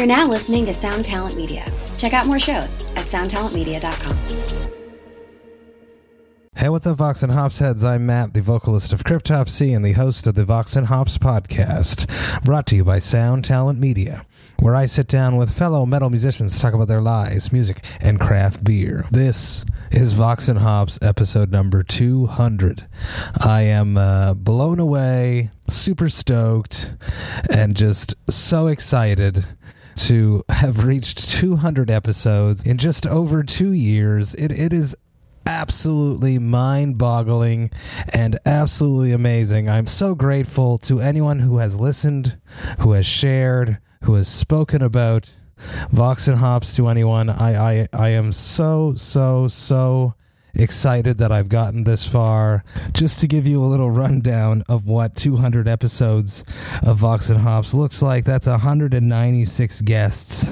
You're now listening to Sound Talent Media. Check out more shows at soundtalentmedia.com. Hey, what's up, Vox and Hops heads? I'm Matt, the vocalist of Cryptopsy and the host of the Vox and Hops podcast, brought to you by Sound Talent Media, where I sit down with fellow metal musicians to talk about their lives, music, and craft beer. This is Vox and Hops episode number 200. I am uh, blown away, super stoked, and just so excited to have reached 200 episodes in just over two years. It, it is absolutely mind boggling and absolutely amazing. I'm so grateful to anyone who has listened, who has shared, who has spoken about Vox and Hops to anyone. I, I, I am so, so, so excited that I've gotten this far. Just to give you a little rundown of what 200 episodes of Vox and Hops looks like, that's 196 guests,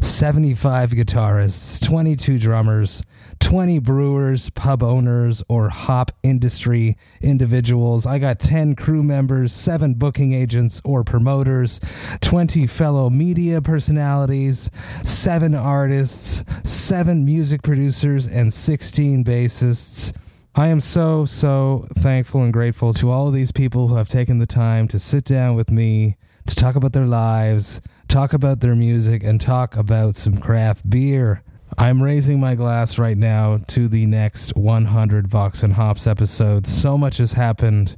75 guitarists, 22 drummers. 20 brewers, pub owners, or hop industry individuals. I got 10 crew members, 7 booking agents or promoters, 20 fellow media personalities, 7 artists, 7 music producers, and 16 bassists. I am so, so thankful and grateful to all of these people who have taken the time to sit down with me to talk about their lives, talk about their music, and talk about some craft beer. I'm raising my glass right now to the next 100 Vox and Hops episode. So much has happened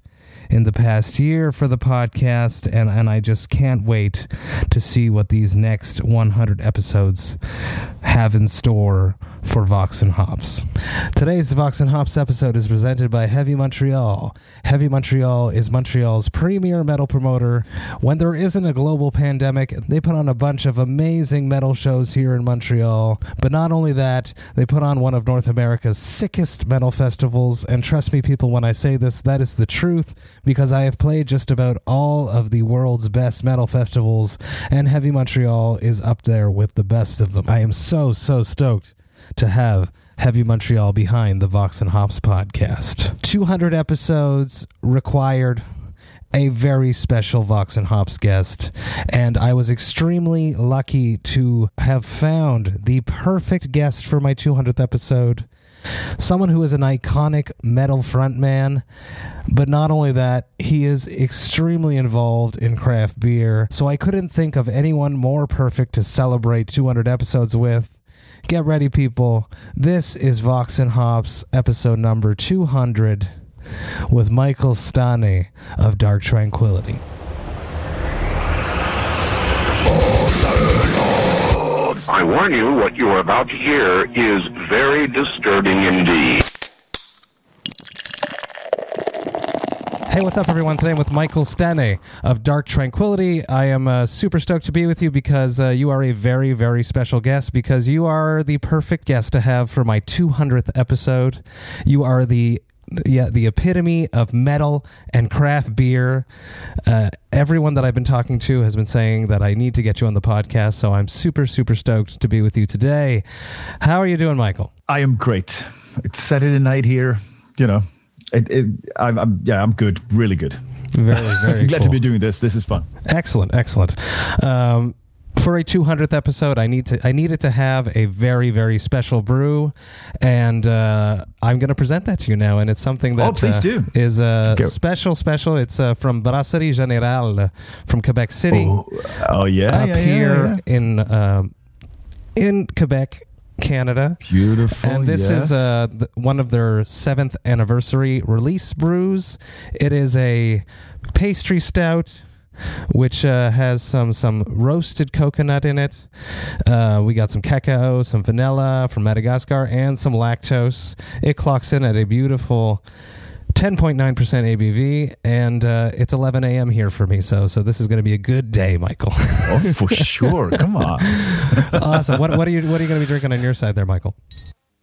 in the past year for the podcast, and, and I just can't wait to see what these next 100 episodes have in store for Vox and Hops. Today's Vox and Hops episode is presented by Heavy Montreal. Heavy Montreal is Montreal's premier metal promoter. When there isn't a global pandemic, they put on a bunch of amazing metal shows here in Montreal. But not only that, they put on one of North America's sickest metal festivals. And trust me, people, when I say this, that is the truth because I have played just about all of the world's best metal festivals, and Heavy Montreal is up there with the best of them. I am so, so stoked to have Heavy Montreal behind the Vox and Hops podcast. 200 episodes required a very special Vox and Hops guest, and I was extremely lucky to have found the perfect guest for my 200th episode. Someone who is an iconic metal frontman, but not only that, he is extremely involved in craft beer. So I couldn't think of anyone more perfect to celebrate 200 episodes with. Get ready, people. This is Vox and Hops, episode number 200, with Michael Stanne of Dark Tranquillity. I warn you, what you are about to hear is very disturbing indeed. Hey, what's up, everyone? Today I'm with Michael Stanne of Dark Tranquillity. I am uh, super stoked to be with you because uh, you are a very, very special guest because you are the perfect guest to have for my 200th episode. You are the yeah, the epitome of metal and craft beer. Uh, everyone that I've been talking to has been saying that I need to get you on the podcast, so I'm super, super stoked to be with you today. How are you doing, Michael? I am great. It's Saturday night here. You know, it, it, I'm, I'm, yeah, I'm good. Really good. Very, very glad cool. to be doing this. This is fun. Excellent, excellent. Um, for a 200th episode, I need to I needed to have a very very special brew, and uh, I'm going to present that to you now. And it's something that oh, please uh, do. is uh, special special. It's uh, from Brasserie Générale from Quebec City. Oh, oh yeah, up yeah, yeah, here yeah. in um, in Quebec. Canada, Beautiful. and this yes. is uh, th- one of their seventh anniversary release brews. It is a pastry stout which uh, has some some roasted coconut in it. Uh, we got some cacao, some vanilla from Madagascar, and some lactose. It clocks in at a beautiful. 10.9% ABV, and uh, it's 11 a.m. here for me. So, so this is going to be a good day, Michael. oh, for sure. Come on. awesome. What, what are you What are you going to be drinking on your side there, Michael?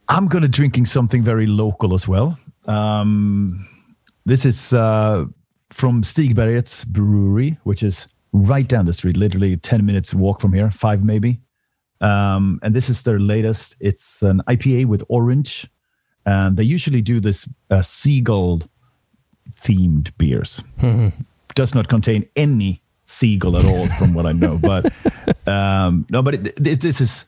I'm going to drinking something very local as well. Um, this is uh, from Stigbergets Brewery, which is right down the street, literally 10 minutes walk from here, five maybe. Um, and this is their latest. It's an IPA with orange. And they usually do this uh, seagull themed beers. Does not contain any seagull at all, from what I know. But um, no, but it, it, this is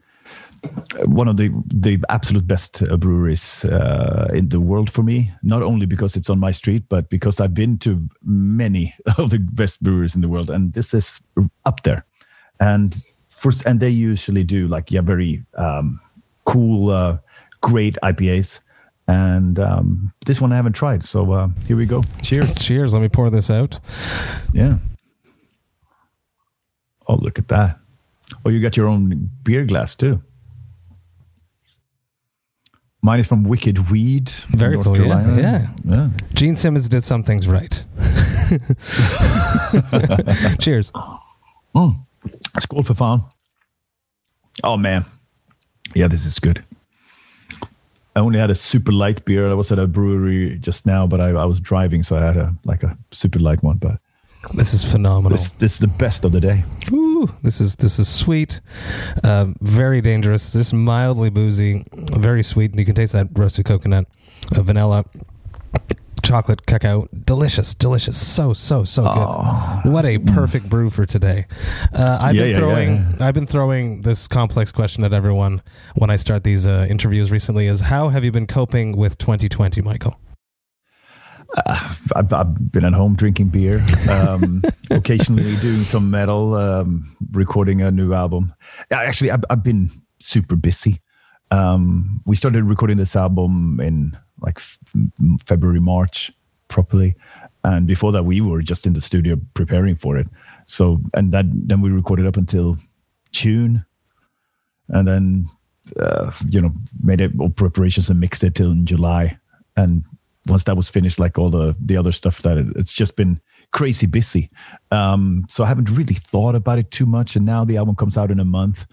one of the the absolute best uh, breweries uh, in the world for me. Not only because it's on my street, but because I've been to many of the best breweries in the world, and this is up there. And first, and they usually do like yeah, very um, cool, uh, great IPAs. And um, this one I haven't tried, so uh, here we go. Cheers! Cheers! Let me pour this out. Yeah. Oh, look at that! Oh, you got your own beer glass too. Mine is from Wicked Weed. Very North cool. Carolina. Yeah, yeah. yeah. Gene Simmons did some things right. Cheers. Mm. Skål for fun. Oh man, yeah, this is good. I only had a super light beer. I was at a brewery just now, but I, I was driving, so I had a like a super light one. But This is phenomenal. this, this is the best of the day. Ooh, this is this is sweet, uh, very dangerous. Just mildly boozy, very sweet, and you can taste that roasted coconut, uh, vanilla, chocolate, cacao. Delicious, delicious. So so so good. What a perfect brew for today. Uh, I've Yeah, been yeah, throwing yeah. I've been throwing this complex question at everyone when I start these uh, interviews recently. Is how have you been coping with 2020, Michael? I've, I've been at home drinking beer, um, occasionally doing some metal, um, recording a new album. Actually, I've, I've been super busy. Um, we started recording this album in like f- February, March, properly, and before that, we were just in the studio preparing for it. So, and that then we recorded up until June, and then uh, you know made it all preparations and mixed it till in July, and once that was finished, like all the the other stuff that it, it's just been crazy busy. Um, so I haven't really thought about it too much. And now the album comes out in a month,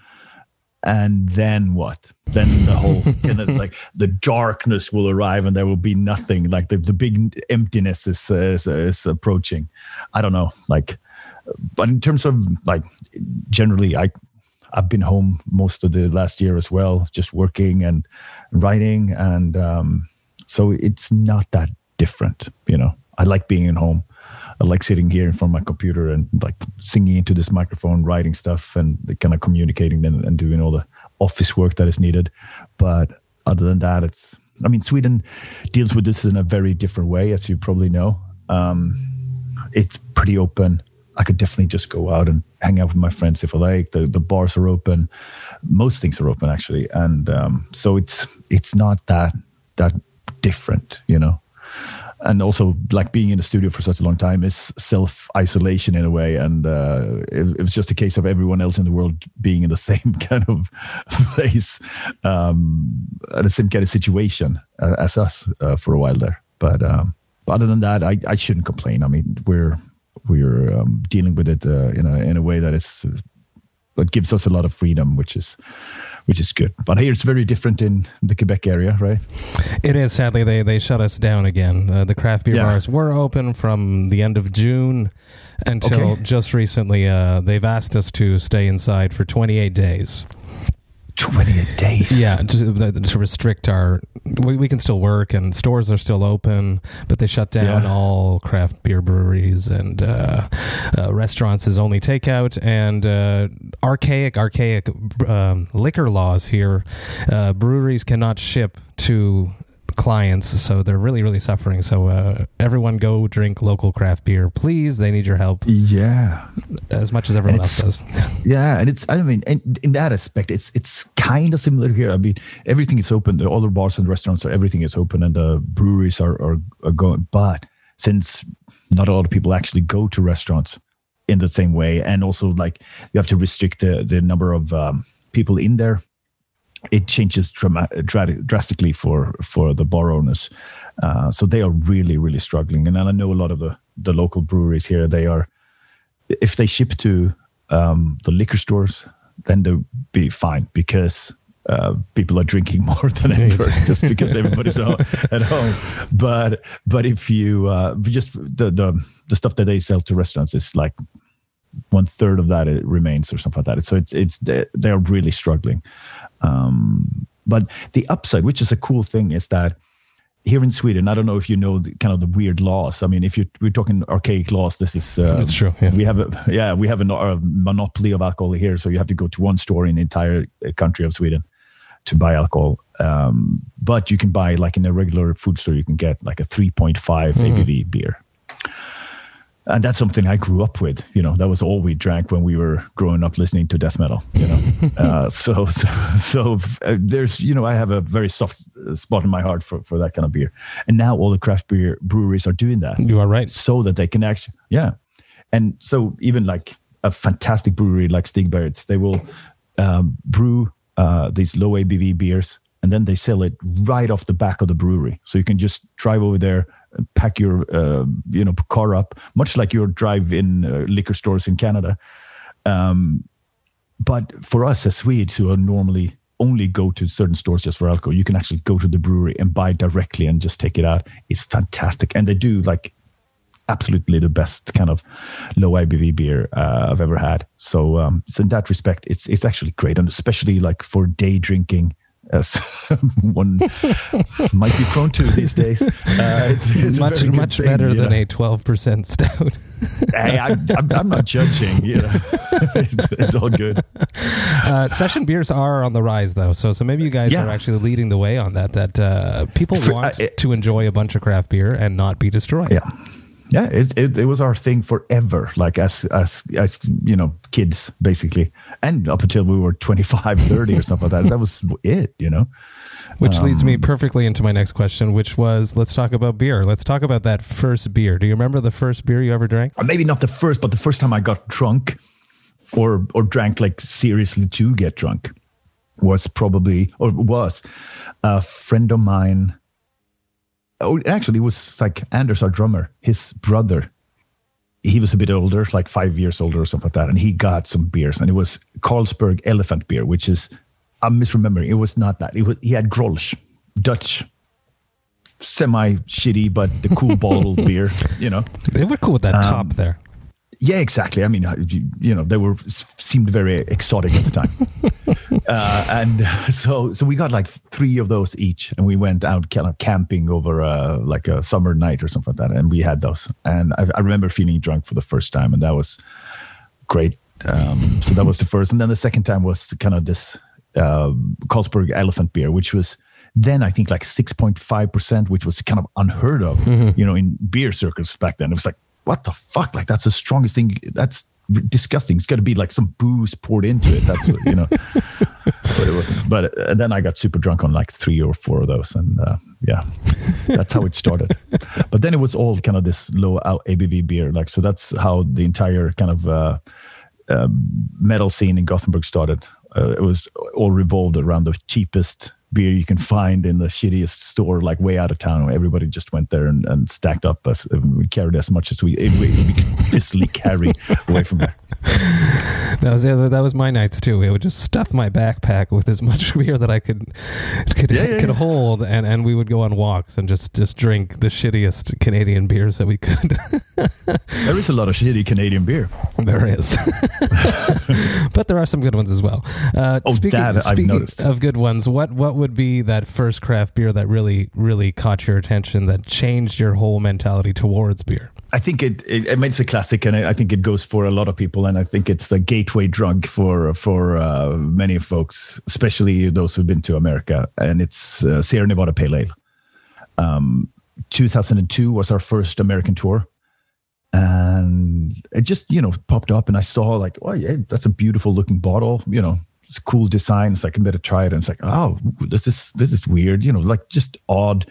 and then what? Then the whole kind of like the darkness will arrive, and there will be nothing. Like the the big emptiness is is, is approaching. I don't know, like, but in terms of like generally, I I've been home most of the last year as well, just working and writing, and um, so it's not that different. You know, I like being at home. I like sitting here in front of my computer and like singing into this microphone, writing stuff, and kind of communicating and, and doing all the office work that is needed. But other than that, it's. I mean, Sweden deals with this in a very different way, as you probably know. Um, it's pretty open. I could definitely just go out and hang out with my friends if I like. The the bars are open, most things are open actually, and um, so it's it's not that that different, you know. And also, like being in the studio for such a long time is self isolation in a way, and uh, it, it was just a case of everyone else in the world being in the same kind of place, um, the same kind of situation uh, as us uh, for a while there. But um, but other than that, I, I shouldn't complain. I mean, we're we're um, dealing with it uh, in a in a way that is that gives us a lot of freedom, which is which is good. But here it's very different in the Quebec area, right? It is sadly they they shut us down again. Uh, the craft beer Yeah. bars were open from the end of June until Okay. just recently. Uh, they've asked us to stay inside for 28 days. Twenty eight days. Yeah, to, to restrict our. We, we can still work and stores are still open, but they shut down Yeah. all craft beer breweries and uh, uh, restaurants is only takeout and uh, archaic archaic um, liquor laws here. Uh, breweries cannot ship to clients, so they're really really suffering. So uh, everyone go drink local craft beer, please. They need your help Yeah. as much as everyone else does. Yeah, and it's I mean, in, in that aspect, it's it's kind of similar here. I mean, everything is open. The- All the bars and restaurants are everything is open, and the breweries are are, are going. But since not a lot of people actually go to restaurants in the same way, and also like you have to restrict the the number of um, people in there, it changes drama- dra- drastically for for the bar owners. Uh, so they are really really struggling, and I know a lot of the the local breweries here. They are if they ship to um, the liquor stores, then they'll be fine because uh, people are drinking more than ever just because everybody's at home. But but if you uh, just the, the the stuff that they sell to restaurants is like one third of that it remains or something like that. So it's it's they- they're really struggling. Um, but the upside, which is a cool thing, is that here in Sweden, I don't know if you know the, kind of the weird laws. I mean, if you we're talking archaic laws, this is uh, That's true, yeah. We have a yeah, we have a, a monopoly of alcohol here, so you have to go to one store in the entire uh, country of Sweden to buy alcohol. Um, but you can buy like in a regular food store, you can get like a 3.5 ABV beer. And that's something I grew up with. You know, that was all we drank when we were growing up listening to death metal. You know, uh, so so, so uh, there's you know I have a very soft uh, spot in my heart for for that kind of beer. And now all the craft beer breweries are doing that You are right. so that they can actually yeah and so even like a fantastic brewery like Stigbergets they will um, brew uh, these low abv beers and then they sell it right off the back of the brewery so you can just drive over there pack your uh, you know car up much like your drive in uh, liquor stores in canada um, but for us as Swedes who are normally only go to certain stores just for alcohol, you can actually go to the brewery and buy directly and just take it out. It's fantastic, and they do like absolutely the best kind of low ABV beer uh, I've ever had. So, um, so in that respect, it's it's actually great, and especially like for day drinking. As one might be prone to these days, uh, it's, it's much much thing, better than know? a twelve percent stout. hey, I, I'm, I'm not judging. You know, it's, it's all good. uh, session beers are on the rise, though. So so maybe you guys Yeah. are actually leading the way on that. That uh, people For- want uh, to enjoy a bunch of craft beer and not be destroyed. Yeah. Yeah, it, it it was our thing forever, like as as as you know, kids basically, and up until we were 25, 30 or something like that. That was it, you know. Which leads Um, me perfectly into my next question, which was let's talk about beer. Let's talk about that first beer. Do you remember the first beer you ever drank? Or maybe not the first, but the first time I got drunk, or or drank like seriously to get drunk, was probably or was a friend of mine. Oh, actually, it was like Anders, our drummer, his brother. He was a bit older, like five years older or something like that, and he got some beers, and it was Carlsberg Elephant beer, which is I'm misremembering. It was not that. It was he had Grolsch, Dutch, semi shitty but the cool bottle beer, you know. They were cool with that Um, top there. Yeah, exactly. I mean, you, you know, they were seemed very exotic at the time, uh, and so so we got like three of those each, and we went out kind of camping over uh, like a summer night or something like that, and we had those, and I, I remember feeling drunk for the first time, and that was great. Um, so that was the first, and then the second time was kind of this uh, Carlsberg Elephant beer, which was then I think like six point five percent, which was kind of unheard of, you know, in beer circles back then. It was like, what the fuck? Like that's the strongest thing. That's disgusting. It's got to be like some booze poured into it. That's what, you know. but it wasn't. But uh, then I got super drunk on like three or four of those, and uh, yeah, that's how it started. but then it was all kind of this low out ABV beer. Like so, that's how the entire kind of uh, uh, metal scene in Gothenburg started. Uh, it was all revolved around the cheapest beer you can find in the shittiest store, like way out of town. Everybody just went there and, and stacked up. As, we carried as much as we, we, we could physically carry away from there. That was that was my nights too. We would just stuff my backpack with as much beer that I could could, Yeah, yeah, could yeah. hold, and, and we would go on walks and just, just drink the shittiest Canadian beers that we could. There is a lot of shitty Canadian beer. there is, but there are some good ones as well. Uh, Oh, speaking that I've speaking noticed. of good ones, what what would be that first craft beer that really really caught your attention that changed your whole mentality towards beer? I think it, it, it a classic, and I, I think it goes for a lot of people. And I think it's the gateway drug for for uh, many folks, especially those who've been to America. And it's uh, Sierra Nevada Pale Ale. Um, 2002 was our first American tour, and it just you know popped up, and I saw like, oh yeah, that's a beautiful looking bottle. You know, cool design. It's like I better try it. And it's like, oh, this is this is weird. You know, like just odd.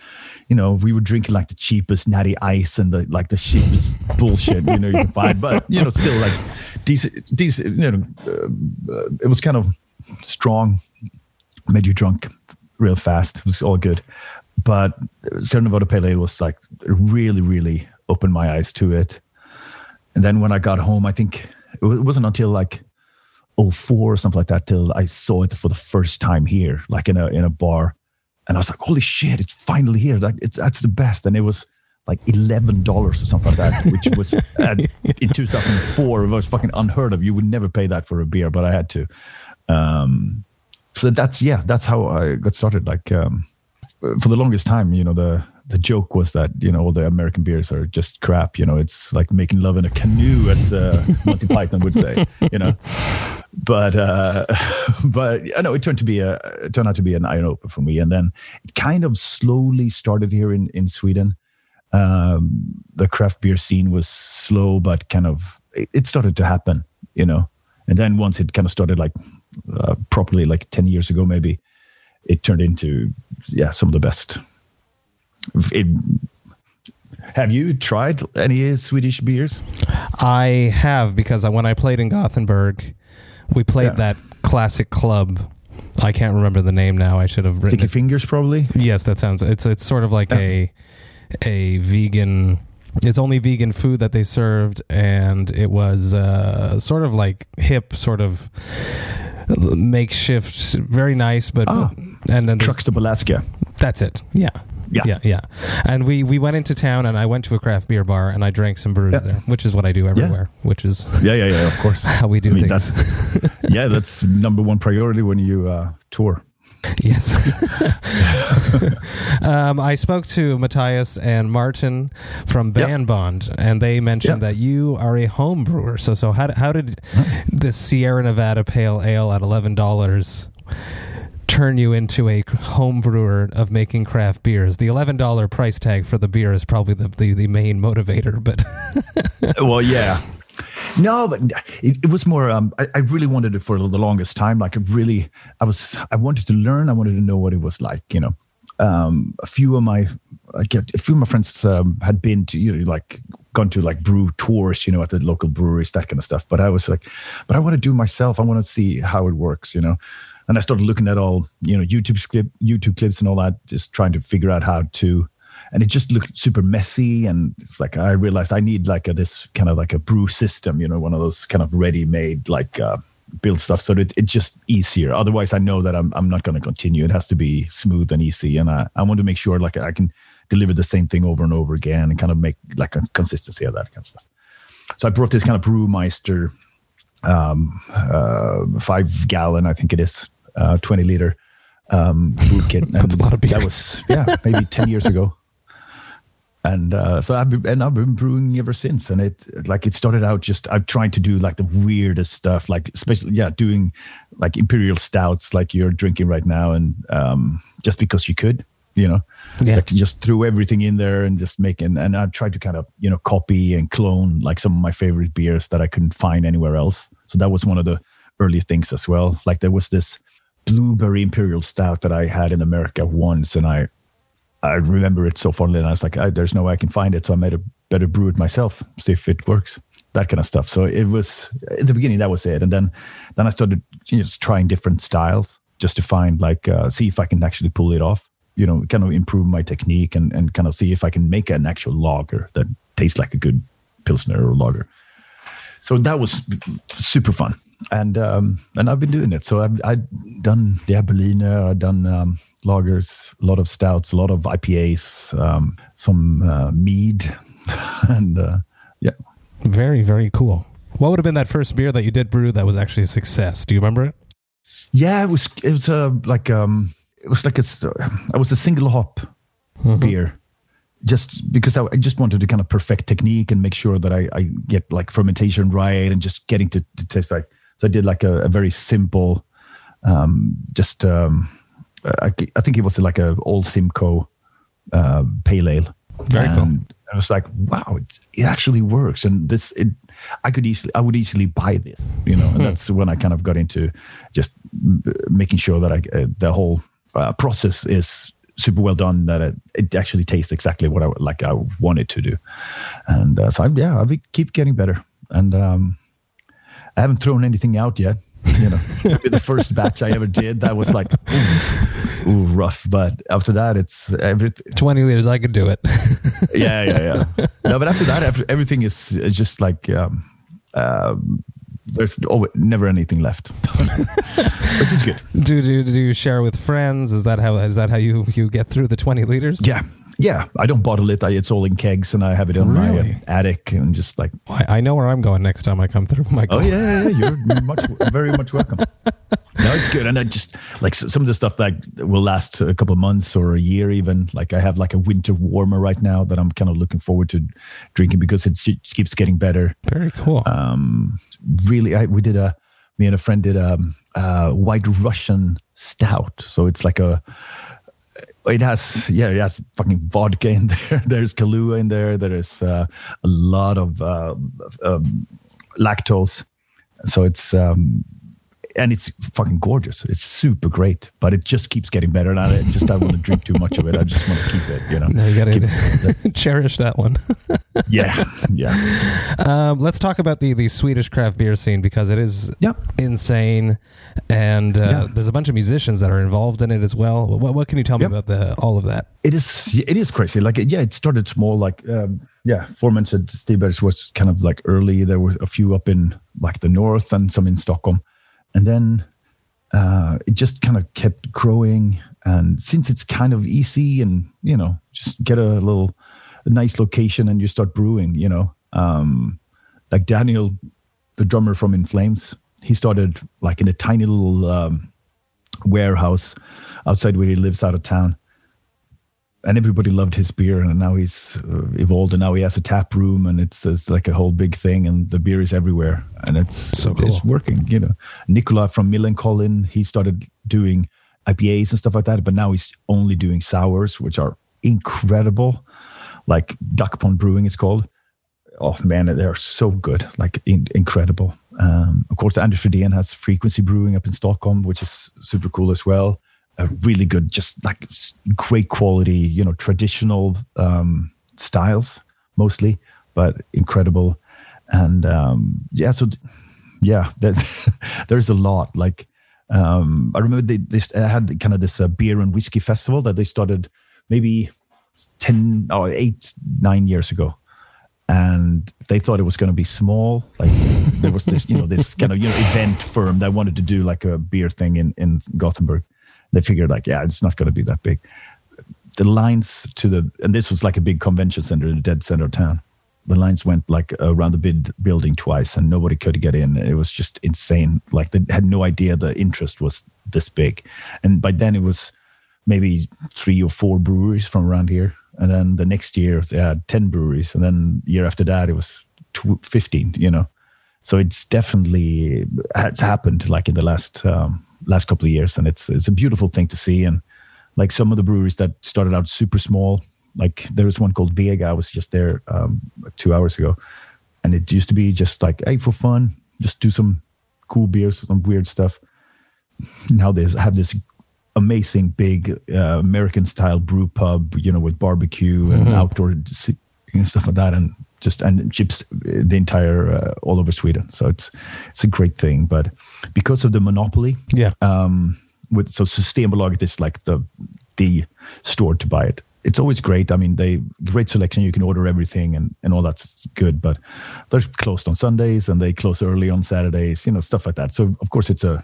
You know, we were drinking like the cheapest natty ice and the like the cheapest bullshit. You know, you can find, but you know, still like decent. Decent. You know, uh, it was kind of strong, made you drunk real fast. It was all good. But Sierra Ale was like really, really opened my eyes to it. And then when I got home, I think it wasn't until like 04 or something like that till I saw it for the first time here, like in a in a bar. And I was like, holy shit, it's finally here. Like it's that's the best. And it was like eleven dollars or something like that, which was uh, in 2004 it was fucking unheard of. You would never pay that for a beer, but I had to. Um, so that's yeah, that's how I got started. Like um, for the longest time, you know, the the joke was that you know all the American beers are just crap. You know, it's like making love in a canoe, as uh, Monty Python would say. You know, but uh, but I know it turned to be a it turned out to be an eye opener for me, and then it kind of slowly started here in in Sweden. Um, the craft beer scene was slow, but kind of it, it started to happen. You know, and then once it kind of started like uh, properly, like ten years ago, maybe it turned into yeah some of the best. It, have you tried any Swedish beers? I have because when I played in Gothenburg, we played Yeah. that classic club. I can't remember the name now. I should have written Sticky it. Fingers, probably. Yes, that sounds. It's it's sort of like a a vegan. It's only vegan food that they served, and it was uh, sort of like hip, sort of makeshift, very nice. But Ah. and then to Alaska. that's it. Yeah. Yeah. yeah, yeah. And we we went into town, and I went to a craft beer bar, and I drank some brews Yeah. there, which is what I do everywhere, which is Yeah, yeah, yeah. Of course. how we do I mean, things. that's yeah, that's number one priority when you uh, tour. Yes. um, I spoke to Matthias and Martin from Yep. Bond, and they mentioned Yep. that you are a home brewer. So, so how, how did this Sierra Nevada Pale Ale at eleven dollars turn you into a home brewer of making craft beers? The eleven dollar price tag for the beer is probably the, the, the main motivator, but well, yeah. No, but it, it was more. Um, I, I really wanted it for the longest time. Like, I really, I was, I wanted to learn. I wanted to know what it was like. You know, um, a few of my, like, a few of my friends um, had been to, you know, like, gone to like brew tours, you know, at the local breweries, that kind of stuff. But I was like, but I want to do it myself. I want to see how it works. You know, and I started looking at all, you know, YouTube clip, YouTube clips and all that, just trying to figure out how to and it just looked super messy and it's like i realized i need like a, this kind of like a brew system you know one of those kind of ready made like uh, build stuff so that it's just easier. Otherwise i know that i'm, I'm not going to continue. It has to be smooth and easy. And I, I want to make sure like i can deliver the same thing over and over again and kind of make like a consistency of that kind of stuff. So i brought this kind of Braumeister um, uh, five gallon i think it is uh, 20 liter um, kit and That's a lot of beer. that was yeah maybe 10 years ago and uh, so I've been, and I've been brewing ever since. And it like it started out just I've tried to do like the weirdest stuff, like especially yeah, doing like imperial stouts like you're drinking right now, and um, just because you could, you know, Yeah. like just threw everything in there and just making. And I tried to kind of you know copy and clone like some of my favorite beers that I couldn't find anywhere else. So that was one of the early things as well. Like there was this blueberry imperial stout that I had in America once, and I I remember it so fondly, and I was like, I, "There's no way I can find it, so I made a better brew it myself, see if it works." That kind of stuff. So it was at the beginning. That was it, and then then I started you know, just trying different styles just to find like uh, see if I can actually pull it off. You know, kind of improve my technique and and kind of see if I can make an actual lager that tastes like a good pilsner or lager. So that was super fun, and um, and I've been doing it. So I've I've done the Berliner, I've done um, lagers, a lot of stouts, a lot of IPAs, um, some uh, mead, and uh, yeah. very, very cool. What would have been that first beer that you did brew that was actually a success? Do you remember it? Yeah, it was it was uh, like um it was like a s- I was a single hop beer, just because I, I just wanted to kind of perfect technique and make sure that I, I get like fermentation right and just getting to, to taste like so I did like a, a very simple, um just um I, I think it was like a old Simcoe uh, pale ale. Very cool. And I was like, wow, it, it actually works, and this it I could easily I would easily buy this, you know, and that's when I kind of got into just making sure that I uh, the whole uh, process is super well done that it, it actually tastes exactly what I like I want it to do, and uh, so I'm, yeah, I keep getting better, and um, I haven't thrown anything out yet. You know, the first batch I ever did that was like ooh, ooh, rough, but after that it's everything. 20 liters, I could do it. Yeah, yeah, yeah. no, but after that, after, everything is, just like um, um, there's always, never anything left, which is good. do, do, do you share with friends? Is that how, is that how you, you get through the 20 liters? Yeah, Yeah, I don't bottle it. I, it's all in kegs, and I have it in Really? my attic, and just like, I, I know where I'm going next time I come through, Michael. oh yeah, yeah, yeah, you're much, very much welcome. No, it's good, and I just like some of the stuff that will last a couple of months or a year, even. Like I have like a winter warmer right now that I'm kind of looking forward to drinking because it keeps getting better. Very cool. um, really I, we did a me and a friend did a, a white russian stout so it's like a it has yeah it has fucking vodka in there. There's kahlua in there. There is uh, a lot of uh, um, lactose. So it's um and it's fucking gorgeous it's super great but it just keeps getting better and i just don't want to drink too much of it i just want to keep it you know now you got to cherish that one. yeah yeah Um, let's talk about the, the Swedish craft beer scene because it is yeah insane, and uh, Yeah. there's a bunch of musicians that are involved in it as well. What, what can you tell me Yep. about the all of that? it is it is crazy like yeah it started small like um, yeah forementioned Stigbergets was kind of like early there were a few up in like the north and some in stockholm and then uh, it just kind of kept growing. And since it's kind of easy and you know just get a little a nice location and you start brewing you know um, like daniel the drummer from in flames he started like in a tiny little um, warehouse outside where he lives out of town and everybody loved his beer and now he's uh, evolved and now he has a tap room and it's, it's like a whole big thing and the beer is everywhere and it's So cool. it's working you know. Nicola from millencolin he started doing ipas and stuff like that but now he's only doing sours which are incredible like duck pond brewing is called. Oh man they're so good like in, incredible. Um, of course anders Fridén has frequency brewing up in stockholm which is super cool as well uh, really good just like great quality you know traditional um, styles mostly but incredible. And um, yeah so yeah there's a lot. Like um, i remember they, they had kind of this uh, beer and whiskey festival that they started maybe 10 or 8 9 years ago. And they thought it was going to be small. Like there was this you know this kind of you know event firm that wanted to do like a beer thing in in gothenburg they figured like yeah it's not going to be that big. The lines to the and this was like a big convention center in the dead center of town. The lines went like around the building twice and nobody could get in. It was just insane. Like they had no idea the interest was this big. And by then it was maybe three or four breweries from around here. And then the next year they had 10 breweries. And then year after that it was 15 you know. So it's definitely it's happened like in the last um, last couple of years and it's it's a beautiful thing to see. And like some of the breweries that started out super small like there was one called vega i was just there um, two hours ago. And it used to be just like hey for fun just do some cool beers some weird stuff. Now they have this amazing big uh, american style brew pub you know with barbecue and outdoor and stuff like that. And just and chips the entire uh, all over sweden so it's it's a great thing but because of the monopoly Yeah. um, with so Systembolaget is like the the store to buy it. It's always great. I mean, they great selection. You can order everything and and all that's good. But they're closed on Sundays and they close early on Saturdays. You know, stuff like that. So of course it's a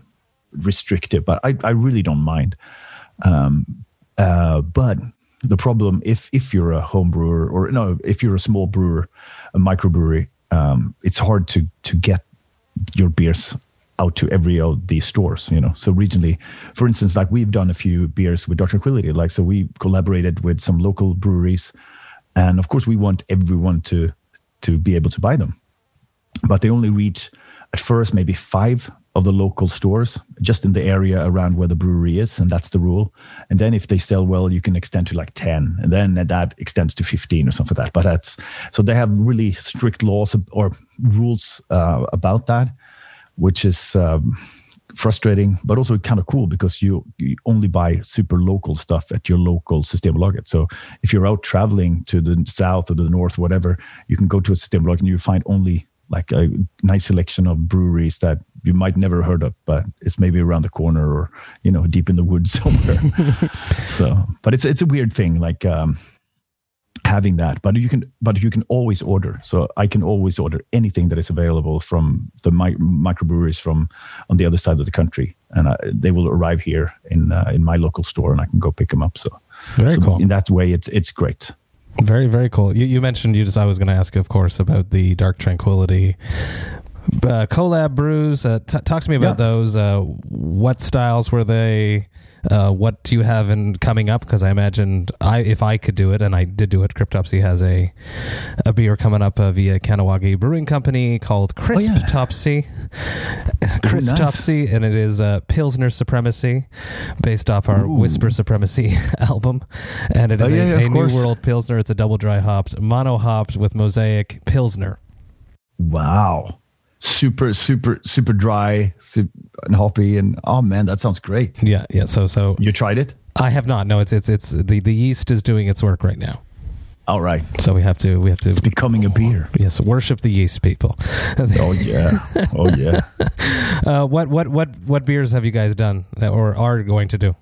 restrictive, but I I really don't mind. Um, uh, but the problem if if you're a home brewer or no, if you're a small brewer, a microbrewery, um, it's hard to to get your beers out to every of these stores, you know. So regionally, for instance, like we've done a few beers with Dark Tranquillity, like so we collaborated with some local breweries, and of course we want everyone to to be able to buy them, but they only reach at first maybe five of the local stores just in the area around where the brewery is and that's the rule and then if they sell well you can extend to like 10 and then that extends to 15 or something like that but that's so they have really strict laws or rules uh, about that which is um, frustrating, but also kind of cool because you, you only buy super local stuff at your local Systembolaget. So if you're out traveling to the south or the north, whatever, you can go to a Systembolaget and you find only like a nice selection of breweries that you might never heard of, but it's maybe around the corner or you know deep in the woods somewhere. so, but it's it's a weird thing, like. Um, having that but you can but you can always order so i can always order anything that is available from the mi- microbreweries from on the other side of the country and I, they will arrive here in uh, in my local store and i can go pick them up so Very So cool. In that way, it's it's great. Very, very cool. You, you mentioned you just. I was going to ask, of course, about the Dark Tranquillity uh, collab brews. Uh, t- talk to me about Yeah. those. Uh, what styles were they? Uh, what do you have in coming up? Because I imagined I, if I could do it, and I did do it. Cryptopsy has a a beer coming up uh, via Kahnawake Brewing Company called Crisp yeah. Topsy. Crisp nice. Topsy, and it is uh, Pilsner Supremacy, based off our Whisper Supremacy album, and it is Oh, yeah, a, yeah, a new world Pilsner. It's a double dry hopped, mono hopped with mosaic Pilsner. Wow. Super, super, super dry, super and hoppy, and oh man, that sounds great. Yeah, yeah. So, so You tried it? I have not. No, it's it's it's the the yeast is doing its work right now. All right. So we have to we have to It's becoming a beer. yes worship the yeast people. Oh yeah. Oh yeah. uh, what what what what beers have you guys done or are going to do?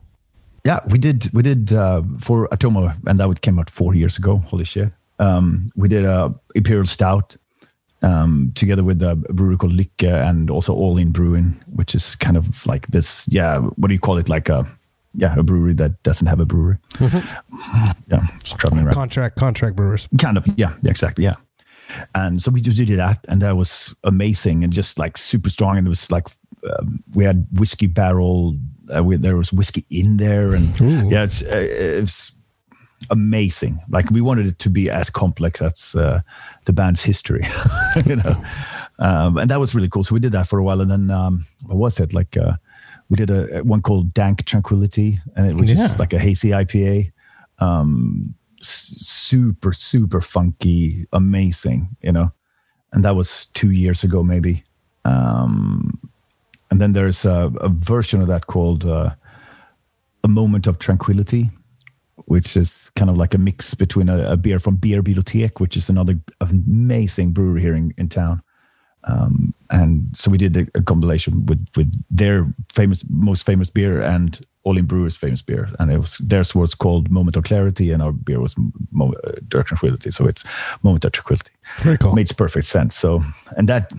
Yeah, we did. We did uh, for Atoma, and that would came out four years ago. Holy shit! Um, we did a imperial stout um, together with a brewery called Lykke and also All In Brewing, which is kind of like this. Yeah, what do you call it? Like a yeah, a brewery that doesn't have a brewery. yeah, just traveling around. Contract contract brewers. kind of yeah, yeah exactly yeah and so we just did that and that was amazing and just like super strong and it was like um, we had whiskey barrel uh, we, there was whiskey in there and Ooh. yeah it's, uh, it's amazing. Like we wanted it to be as complex as uh, the band's history you know? Um, and that was really cool. So we did that for a while and then um, what was it? Like uh, we did a one called dank tranquility and it was Yeah. just like a hazy ipa um, super super funky amazing you know? And that was two years ago maybe. Um, and then there's a, a version of that called uh, a moment of tranquility which is kind of like a mix between a, a beer from Beerbliotek which is another amazing brewery here in, in town. Um, and so we did a, a compilation with with their famous most famous beer and all in brewers famous beer. And it was theirs was called moment of clarity and our beer was Mo, uh, dark tranquility. So it's moment of tranquility. Very cool. makes perfect sense. So and that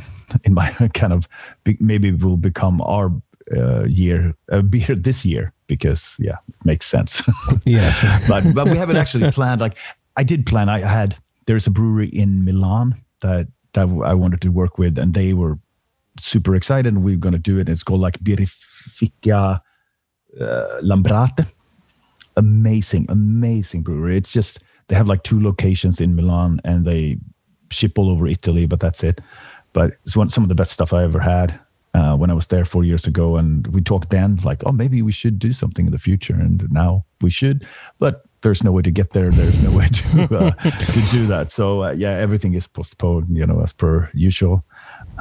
in my kind of be, maybe will become our uh, year uh, beer this year because yeah it makes sense Yes. but but we haven't actually planned. Like I did plan. I had there's a brewery in Milan that that I wanted to work with, and they were super excited. and we are going to do it. It's called like Birrificio uh, Lambrate. Amazing, amazing brewery. It's just they have like two locations in Milan, and they ship all over Italy. But that's it. But it's one some of the best stuff I ever had. Uh, when I was there four years ago, and we talked then, like, oh, maybe we should do something in the future, and now we should, but there's no way to get there. There's no way to uh, to do that. So uh, yeah, everything is postponed, you know, as per usual.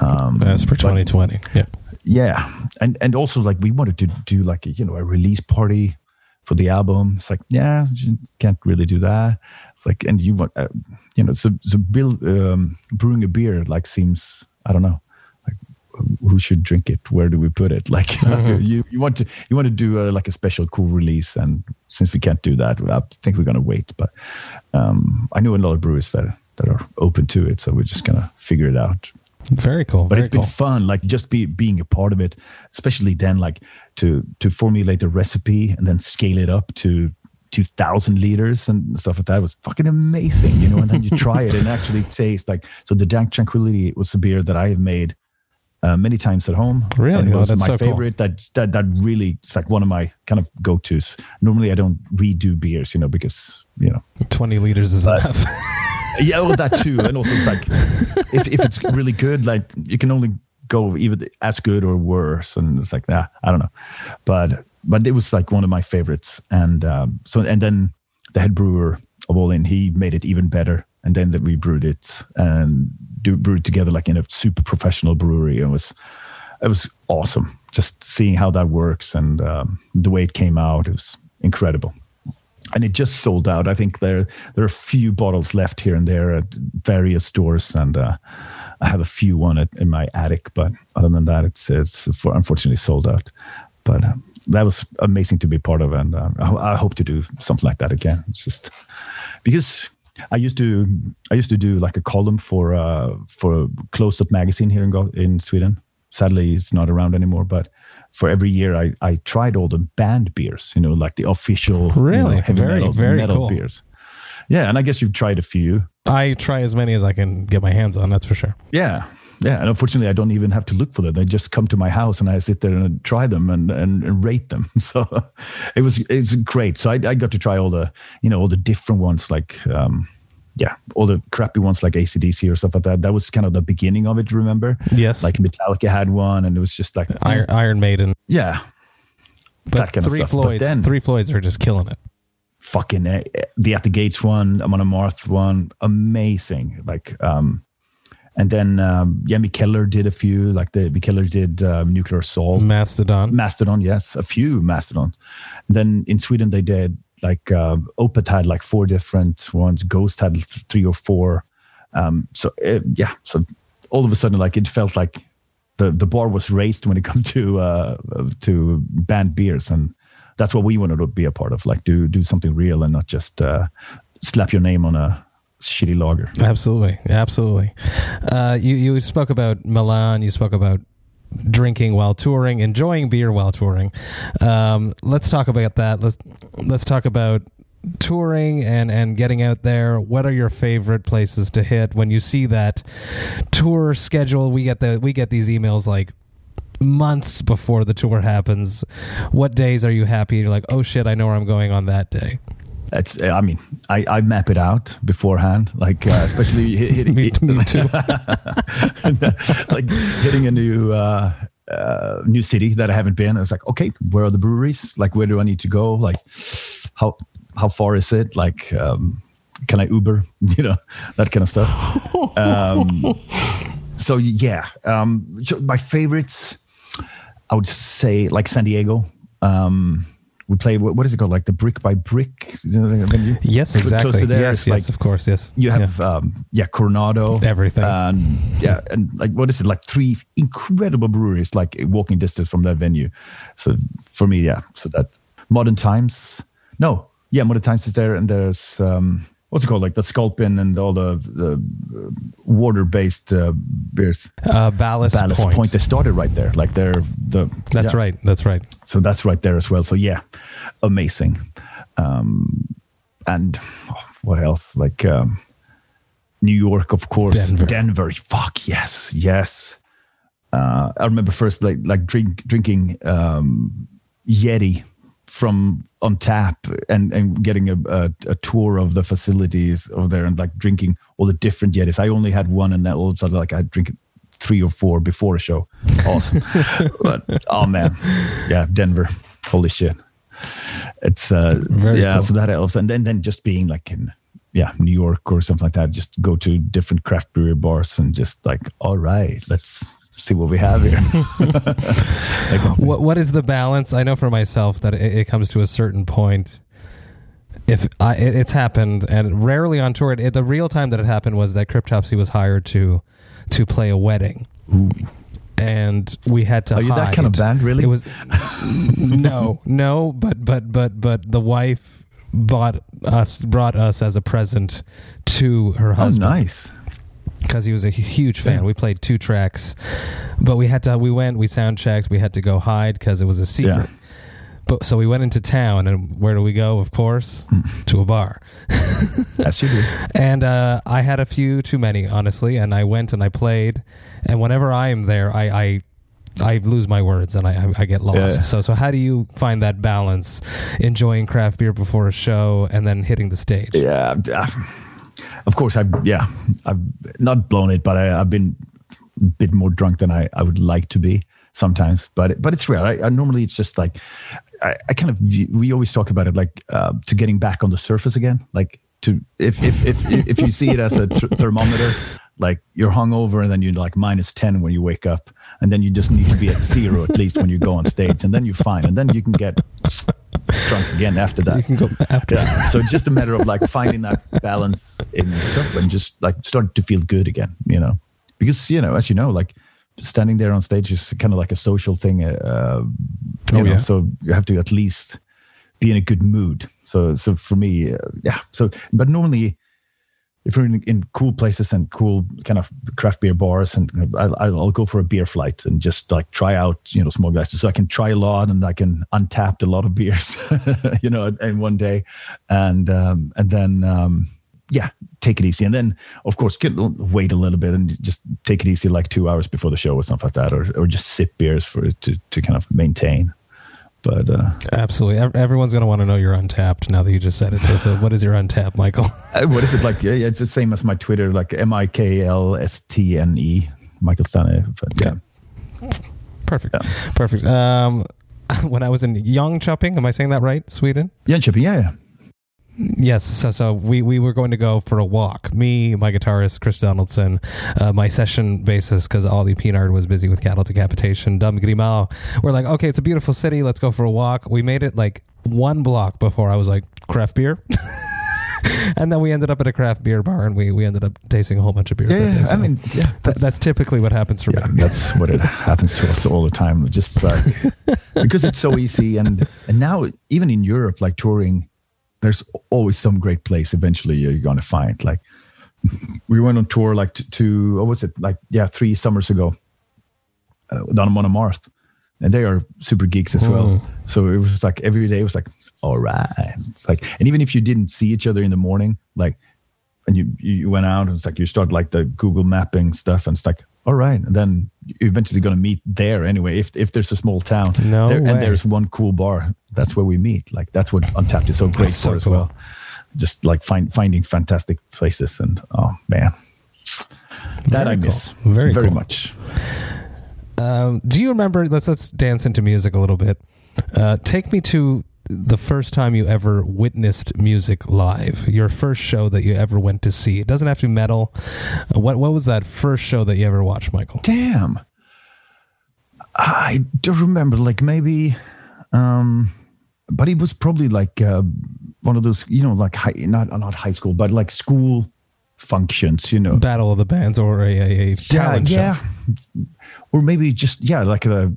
Um, for but- 2020. Yeah. yeah, and and also like we wanted to do like a, you know a release party for the album. It's like yeah, you can't really do that. It's like and you want uh, you know so so build um, brewing a beer like seems I don't know who should drink it? Where do we put it? Like you you want to you want to do uh, like a special cool release, and since we can't do that, I think we're gonna wait. But um, I know a lot of brewers that that are open to it, so we're just gonna figure it out Very cool. but Very it's been cool. fun like just be being a part of it especially then like to to formulate a recipe and then scale it up to 2000 liters and stuff like that was fucking amazing you know and then you try it and actually taste like so the dank tranquility was a beer that i have made uh, many times at home. Really? and it Oh, was that's my so cool. favorite. That, that that really it's like one of my kind of go-to's. Normally i don't redo beers you know because you know. 20 liters is But- enough. yeah, well, that too, and also it's like if if it's really good, like you can only go even as good or worse, and it's like nah, I don't know, but but it was like one of my favorites, and um, so and then the head brewer of All In, he made it even better, and then that we brewed it and do brewed together like in a super professional brewery. It was it was awesome, just seeing how that works and um, the way it came out. It was incredible and it just sold out. I think there there are a few bottles left here and there at various stores, and uh, I have a few one at, in my attic. But other than that, it's it's for, unfortunately sold out. But um, that was amazing to be part of, and uh, I, I hope to do something like that again. It's just because I used to I used to do like a column for uh, for Close Up magazine here in Go- in Sweden. Sadly, it's not around anymore, but for every year I, I tried all the band beers, you know, like the official really you know, very metal, very metal cool. beers. Yeah, and I guess you've tried a few. I try as many as I can get my hands on. That's for sure. Yeah. Yeah. And unfortunately, I don't even have to look for them. They just come to my house and I sit there and try them and, and, and rate them. So it was, it's great. So I, I got to try all the, you know, all the different ones like, um, yeah, all the crappy ones like ACDC or stuff like that. That was kind of the beginning of it, remember? Yes, Like Metallica had one and it was just like, Iron, Iron Maiden, yeah. but that kind of three stuff. But Floyds. then- Three Floyds are just killing it. fucking uh, the at the gates one amon amarth one amazing like um and then um yeah Keller did a few like the Keller did um, nuclear assault. Mastodon. mastodon yes a few mastodon. Then in sweden they did like uh, opeth had like four different ones. Ghost had three or four. Um so uh, yeah so all of a sudden like it felt like the the bar was raised when it comes to uh to banned beers. And that's what we wanted to be a part of like do do something real and not just uh slap your name on a shitty lager Absolutely, absolutely. Uh, you you spoke about Milan. You spoke about drinking while touring, enjoying beer while touring. Um, let's talk about that. Let's let's talk about touring and and getting out there. What are your favorite places to hit when you see that tour schedule? We get the we get these emails like months before the tour happens. What days are you happy? You're like, oh shit, I know where I'm going on that day. It's i mean i i map it out beforehand like uh, especially hit, hit, Me- me too. like hitting a new uh uh, new city that I haven't been. It's like, okay, where are the breweries? Like, where do I need to go? Like, how how far is it? Like, um, can I Uber? You know, that kind of stuff. Um, so yeah, um, my favorites, I would say like San Diego. Um, we played what, what is it called? Like the brick by brick you know, venue. Yes, Close to exactly. there, yes, yes, like- of course, yes. You Yeah. have um, yeah, Coronado, Everything. and yeah, and like what is it? Like three incredible breweries, like walking distance from that venue. So for me, yeah. So that Modern Times, no, yeah, Modern Times is there, and there's um, what's it called? Like the Sculpin and all the, the uh, water-based uh, beers. uh, Ballast, Ballast Point. Point. They started right there. Like they're the That's yeah. right. That's right. So that's right there as well. So yeah, amazing. Um, and oh, what else? Like um, New York, of course. Denver. Denver. Fuck yes, yes. Uh, I remember first like like drink drinking um, Yeti from on tap and and getting a, a a tour of the facilities over there and like drinking all the different Yetis. I only had one, and then all of a sudden like I drink three or four before a show. Awesome. but oh man, yeah, Denver. Holy shit. It's uh Very yeah, cool. so that helps. And then then just being like in yeah, New York or something like that, just go to different craft brewery bars and just like, all right, let's see what we have here. What what is the balance? I know for myself that it, it comes to a certain point. If I, it, it's happened, and rarely on tour, it, the real time that it happened was that Cryptopsy was hired to to play a wedding, and we had to. Are you that kind of band, really? It was no, no, but but but but the wife bought us brought us as a present to her oh, husband nice. Because he was a huge fan. Yeah. We played two tracks, but we had to. We went. We sound checked. We had to go hide because it was a secret. Yeah. But so we went into town, and where do we go? Of course, to a bar. As you do. And uh, I had a few too many, honestly. And I went and I played. And whenever I am there, I I, I lose my words and I I, I get lost. Yeah. So so how do you find that balance, enjoying craft beer before a show and then hitting the stage? Yeah. Of course, I've, yeah, I've not blown it, but I, I've been a bit more drunk than I, I would like to be sometimes. But but it's rare. I, I normally it's just like I, I kind of we always talk about it like uh, to getting back on the surface again. Like to if if if if you see it as a th- thermometer, like you're hungover and then you're like minus ten when you wake up, and then you just need to be at zero at least when you go on stage, and then you're fine, and then you can get drunk again after that. You can go after. Yeah. So it's just a matter of like finding that balance in yourself and just like starting to feel good again, you know, because, you know, as you know, like standing there on stage is kind of like a social thing. Uh, Oh, know, yeah. So you have to at least be in a good mood. So, so for me, uh, yeah. So, but normally if you're in, in cool places and cool kind of craft beer bars, and I'll, I'll go for a beer flight and just like try out, you know, small glasses, so I can try a lot and I can untap a lot of beers, you know, in one day, and um, and then um, yeah, take it easy, and then of course get, wait a little bit and just take it easy, like two hours before the show or something like that, or or just sip beers for to to kind of maintain. But uh, absolutely, everyone's going to want to know you're Untappd now that you just said it. So, so what is your Untappd, Michael? Uh, what is it like? Yeah, it's the same as my Twitter, like M I K L S T N E, Michael Stanne. yeah. yeah. perfect, yeah. perfect. Um, when I was in Jönköping, am I saying that right? Sweden. Jönköping, yeah, yeah. Yes, so so we, we were going to go for a walk. Me, my guitarist Chris Donaldson, uh, my session bassist because Ollie Pinard was busy with cattle decapitation. Dom Grimau. We're like, okay, it's a beautiful city. Let's go for a walk. We made it like one block before I was like craft beer. and then we ended up at a craft beer bar and we, we ended up tasting a whole bunch of beers. Yeah, so I mean, yeah, that's, that's, typically what happens for yeah, me. That's what it happens to us all the time. Just uh, because it's so easy, and and now even in Europe, like touring, there's always some great place eventually you're going to find. Like we went on tour like to, to what was it like yeah three summers ago uh, down in Montmartre, and they are super geeks as oh. well. So it was like every day was like all right, it's like and even if you didn't see each other in the morning, like and you you went out and it's like you start like the Google mapping stuff and it's like all right and then you're eventually going to meet there anyway if if there's a small town. No there, and there's one cool bar. That's where we meet. Like that's what Untappd is so great that's for so as cool. well just like find finding fantastic places and oh man. That very i miss cool. very very cool. much. Um, do you remember let's let's dance into music a little bit. Uh, take me to the first time you ever witnessed music live? Your first show that you ever went to see? It doesn't have to be metal. Uh, what what was that first show that you ever watched, Michael? Damn, I don't remember. Like maybe, um, but it was probably like uh, one of those, you know, like high, not not high school, but like school functions. You know, Battle of the Bands or a, a, a talent yeah, yeah. or maybe just yeah, like a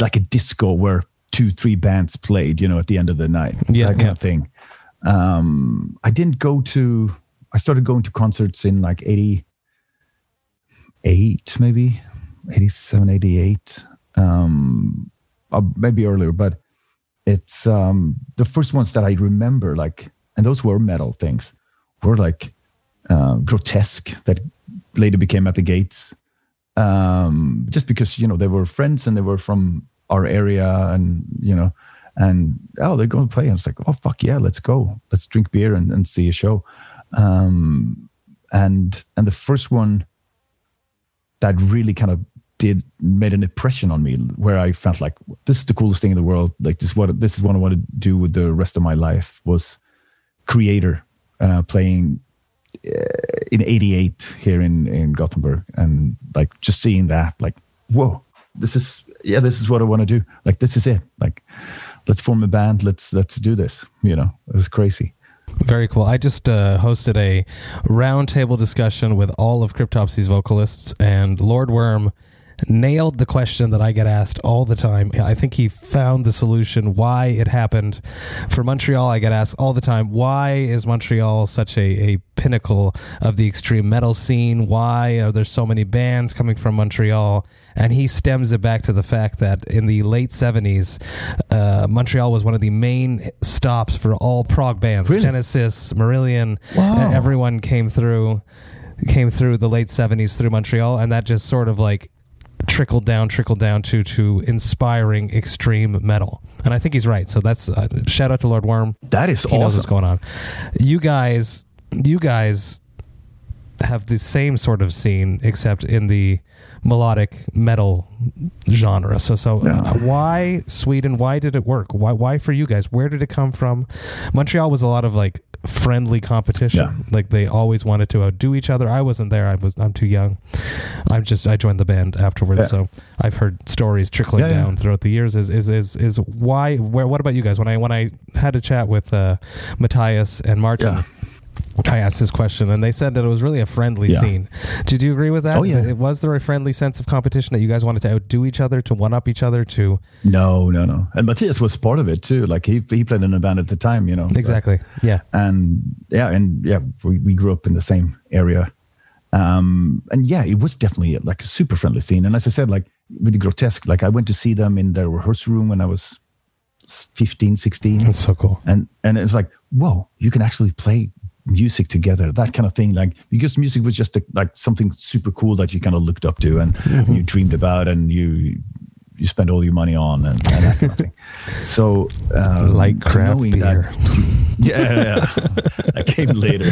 like a disco where two, three bands played, you know, at the end of the night, yeah, that kind yeah. of thing. Um, I didn't go to, I started going to concerts in like 88, maybe 87, 88, um, uh, maybe earlier, but it's um, the first ones that I remember, like, and those were metal things, were like uh, grotesque that later became at the gates. Um, just because, you know, they were friends and they were from our area and you know and oh they're going to play. And it's like oh fuck yeah let's go. Let's drink beer and, and see a show. Um, and and the first one that really kind of did made an impression on me where i felt like this is the coolest thing in the world. Like this is what this is what i want to do with the rest of my life was Kreator uh, playing uh, in 88 here in in gothenburg. And like just seeing that like whoa this is yeah, this is what I want to do. Like this is it. Like let's form a band. Let's let's do this. You know, it was crazy. Very cool. I just uh, hosted a roundtable discussion with all of Cryptopsy's vocalists, and Lord Worm nailed the question that I get asked all the time. I think he found the solution why it happened. For Montreal, I get asked all the time, why is Montreal such a, a pinnacle of the extreme metal scene? Why are there so many bands coming from Montreal? And he stems it back to the fact that in the late 70s, uh, Montreal was one of the main stops for all prog bands. Really? Genesis, Marillion, wow. everyone came through came through the late 70s through Montreal and that just sort of like trickled down, trickled down to to inspiring extreme metal. And I think he's right. So that's uh, shout out to Lord Worm. That is he awesome. knows what's going on. You guys, you guys have the same sort of scene, except in the melodic metal genre. So, so yeah. uh, why Sweden? Why did it work? Why, why for you guys? Where did it come from? Montreal was a lot of like friendly competition. Yeah. Like they always wanted to outdo each other. I wasn't there. I was. I'm too young. I'm just. I joined the band afterwards, yeah. so I've heard stories trickling yeah, down throughout the years. Is is is is why? Where? What about you guys? When I when I had a chat with uh, Matthias and Martin. I asked this question, and they said that it was really a friendly Yeah. scene. Did you agree with that? Oh, yeah. It was there a friendly sense of competition that you guys wanted to outdo each other, to one up each other, to No, no, no. And Matthias was part of it too. Like he he played in a band at the time, you know. exactly, yeah, and yeah, and yeah, we, we grew up in the same area. Um, and yeah, it was definitely like a super friendly scene. And as I said, like with the grotesque, like I went to see them in their rehearsal room when I was 15, 16. that's so cool. And, and it's like, whoa, you can actually play music together, that kind of thing. Like, because music was just a, like something super cool that you kind of looked up to and you dreamed about and you, you spent all your money on and, and that kind of thing. So, um, Like craft beer. yeah, yeah, yeah. that came later.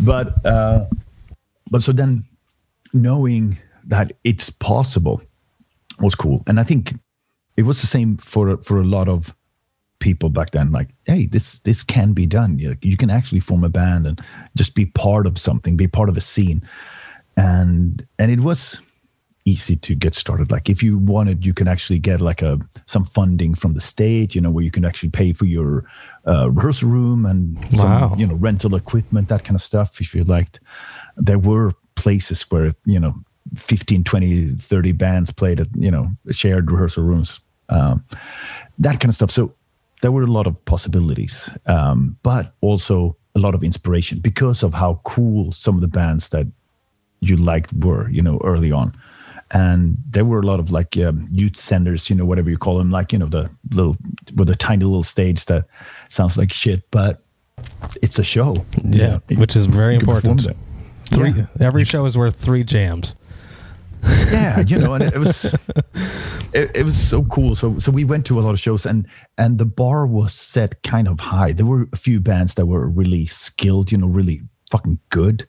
but uh, but so then knowing that it's possible was cool, and I think it was the same for for a lot of people back then. Like, hey, this this can be done. You, you can actually form a band and just be part of something, be part of a scene, and and it was easy to get started like if you wanted you can actually get like a some funding from the state you know where you can actually pay for your uh, rehearsal room and some, Wow. you know rental equipment that kind of stuff if you liked there were places where you know 15 20 30 bands played at you know shared rehearsal rooms um, that kind of stuff so there were a lot of possibilities um, but also a lot of inspiration because of how cool some of the bands that you liked were, you know, early on. And there were a lot of like um, youth centers, you know, whatever you call them, like, you know, the little, with a tiny little stage that sounds like shit, but it's a show. Yeah, which is very you can perform important. Three, Yeah. every show is worth three jams. yeah you know and it, was it, it was so cool. So so we went to a lot of shows and and the bar was set kind of high. There were a few bands that were really skilled you know really fucking good.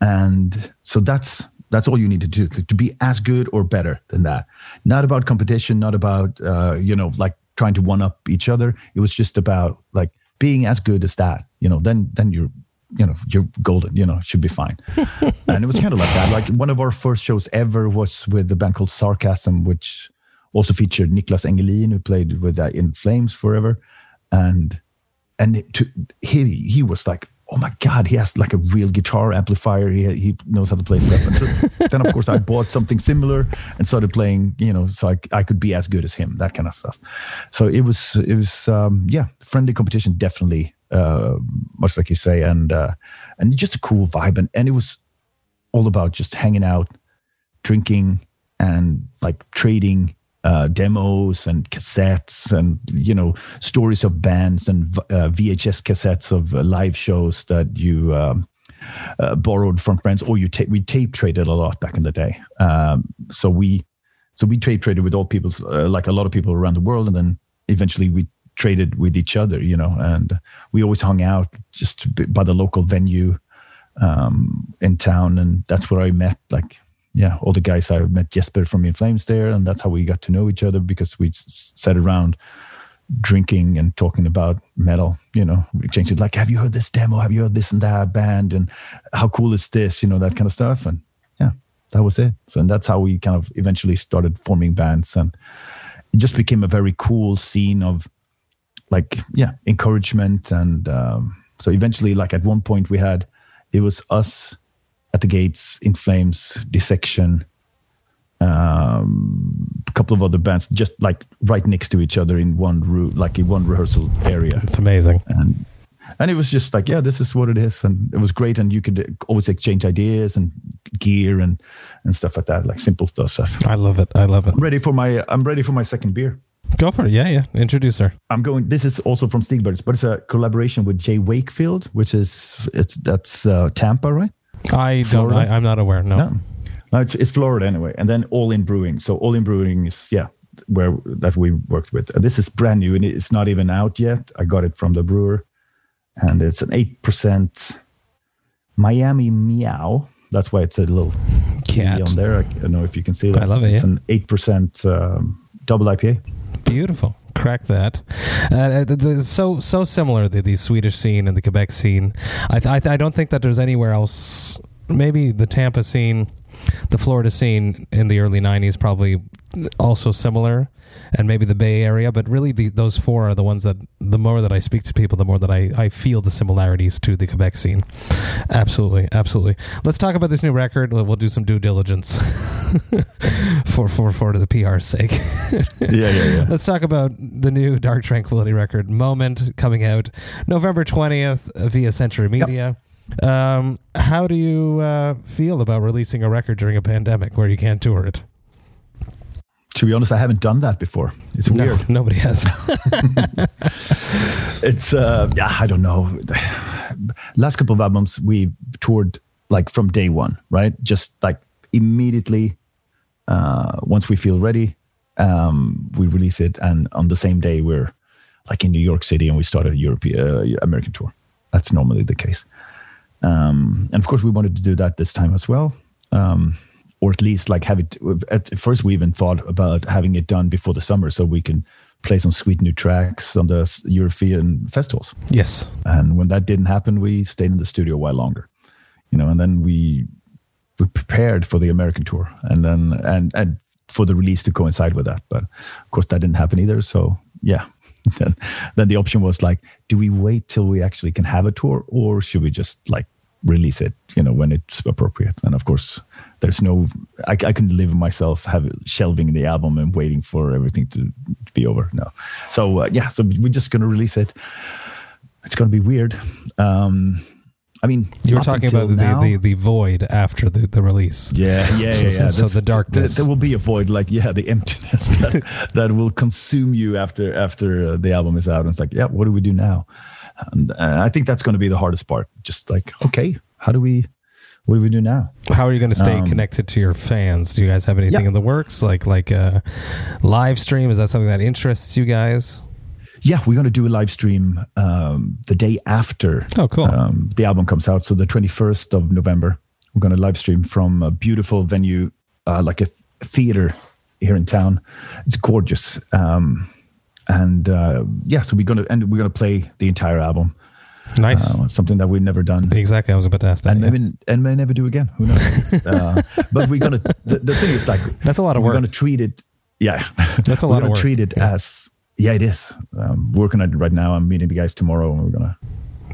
And so that's that's all you need to do to be as good or better than that. Not about competition not about uh you know like trying to one up each other. It was just about like being as good as that you know then then you're you know you're golden you know should be fine. And it was kind of like that. Like one of our first shows ever was with the band called sarcasm which also featured Niclas Engelin who played with uh, in flames forever. And and it, to, he he was like oh my god he has like a real guitar amplifier. He he knows how to play stuff. And so then of course i bought something similar and started playing you know so I, I could be as good as him that kind of stuff. So it was it was um yeah friendly competition definitely uh much like you say. And uh and just a cool vibe. And and it was all about just hanging out drinking and like trading uh, demos and cassettes and you know stories of bands and uh, VHS cassettes of uh, live shows that you um, uh, borrowed from friends or you ta- we tape traded a lot back in the day. Um, so we so we tape traded with all people uh, like a lot of people around the world and then eventually we traded with each other you know and we always hung out just by the local venue um, in town, and that's where I met like yeah all the guys. I met Jesper from In Flames there, and that's how we got to know each other because we sat around drinking and talking about metal. You know, exchanging like, "Have you heard this demo? Have you heard this and that band? And how cool is this? You know, that kind of stuff." And yeah, that was it. So and that's how we kind of eventually started forming bands, and it just became a very cool scene of like yeah encouragement and um, so eventually like at one point we had it was us at the gates in flames dissection um a couple of other bands just like right next to each other in one room like in one rehearsal area It's amazing. and and it was just like yeah this is what it is and it was great and you could always exchange ideas and gear and and stuff like that like simple stuff I love it. I love it. i'm ready for my i'm ready for my second beer Go for it. Yeah, yeah. Introduce her. I'm going. This is also from Stigbergs, but it's a collaboration with J. Wakefield, which is it's that's uh, Tampa, right? I don't. I, I'm not aware. No. No, no it's, it's Florida anyway. And then All In Brewing. So All In Brewing is yeah, where that we worked with. Uh, this is brand new and it's not even out yet. I got it from the brewer, and it's an eight percent Miami Meow. That's why it's a little Cat. on there. I don't know if you can see that. I love it, It's yeah. an eight percent um, double IPA. Beautiful. Crack that. Uh, so so similar the, the Swedish scene and the Quebec scene. I, I, I don't think that there's anywhere else. Maybe the Tampa scene, the Florida scene in the early '90s, probably also similar, and maybe the Bay Area. But really, the, those four are the ones that the more that I speak to people, the more that I, I feel the similarities to the Quebec scene. Absolutely, absolutely. Let's talk about this new record. We'll, do some due diligence for for for the PR's sake. yeah, yeah, yeah. Let's talk about the new Dark Tranquillity record, Moment, coming out November twentieth via Century Media. Um, how do you uh, feel about releasing a record during a pandemic where you can't tour it? To be honest, I haven't done that before. It's No, weird. nobody has. It's uh, yeah, I don't know. Last couple of albums we toured like from day one, right? Just like immediately, uh, once we feel ready, um, we release it, and on the same day we're like in New York City, and we start a European uh, American tour. That's normally the case. Um, and of course, we wanted to do that this time as well. Um, or at least like have it at first we even thought about having it done before the summer so we can play some sweet new tracks on the European festivals. yes. And when that didn't happen, we stayed in the studio a while longer, you know, and then we we prepared for the American tour and then and and for the release to coincide with that. But of course that didn't happen either. So yeah. Then, then the option was like, do we wait till we actually can have a tour or should we just like release it, you know, when it's appropriate? And of course, there's no, I, I couldn't live myself have shelving the album and waiting for everything to, to be over. No. So uh, yeah, so we're just going to release it. It's going to be weird. Um, I mean, You were up talking about the, now- the, the void after the, the release. yeah, yeah, So- yeah. so- yeah. so the darkness. There, there will be a void, like yeah, the emptiness that, that will consume you after after uh, the album is out. And it's like, yeah, what do we do now? And uh, I think that's going to be the hardest part. Just like, okay, how do we, what do we do now? How are you going to stay Um, connected to your fans? Do you guys have anything Yeah. in the works, like like a live stream? Is that something that interests you guys? Yeah, we're going to do a live stream um, the day after Oh, cool. um, the album comes out. So the 21st of November, we're going to live stream from a beautiful venue, uh, like a th- theater here in town. It's gorgeous. Um, and uh, yeah, so we're going to and we're going to play the entire album. Nice. Uh, something that we've never done. exactly. I was about to ask that. And yeah. maybe and may never do again. Who knows? uh, but we're gonna. The, the thing is, like, That's a lot of we're work. gonna treat it. Yeah, That's a we're lot of gonna work, Treat it yeah. as. Yeah, it is. Um, working on it right now. I'm meeting the guys tomorrow, and we're gonna.